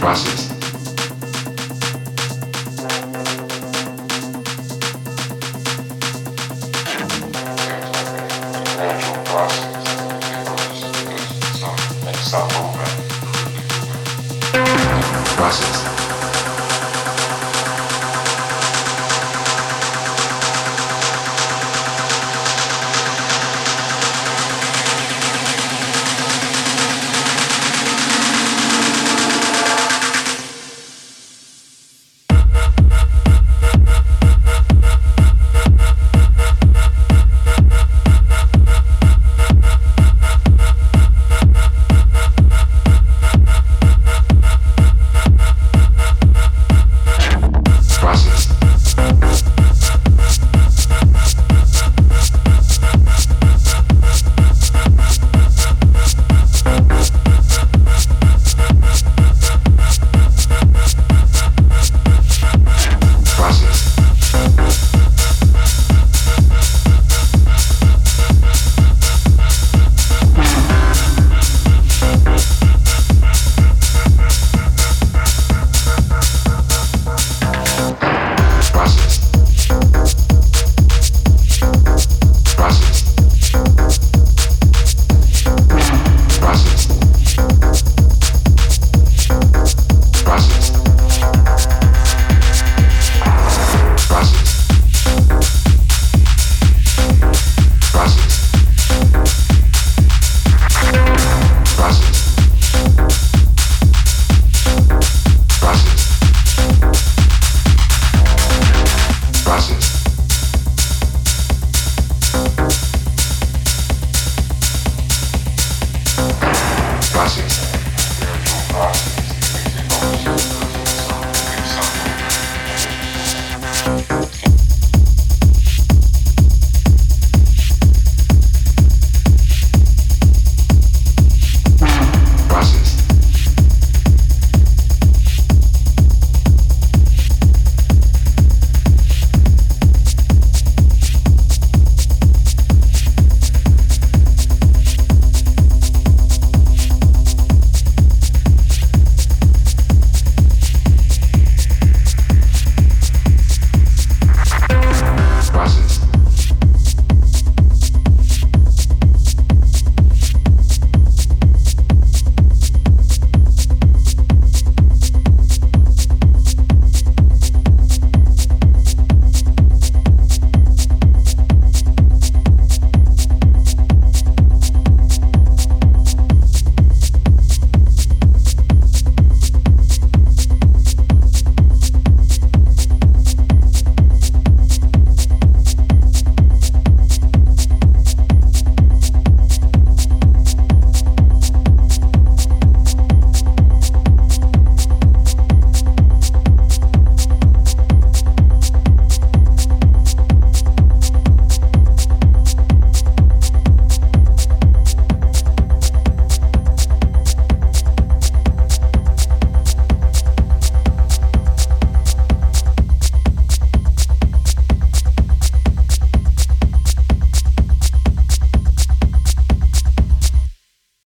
Process.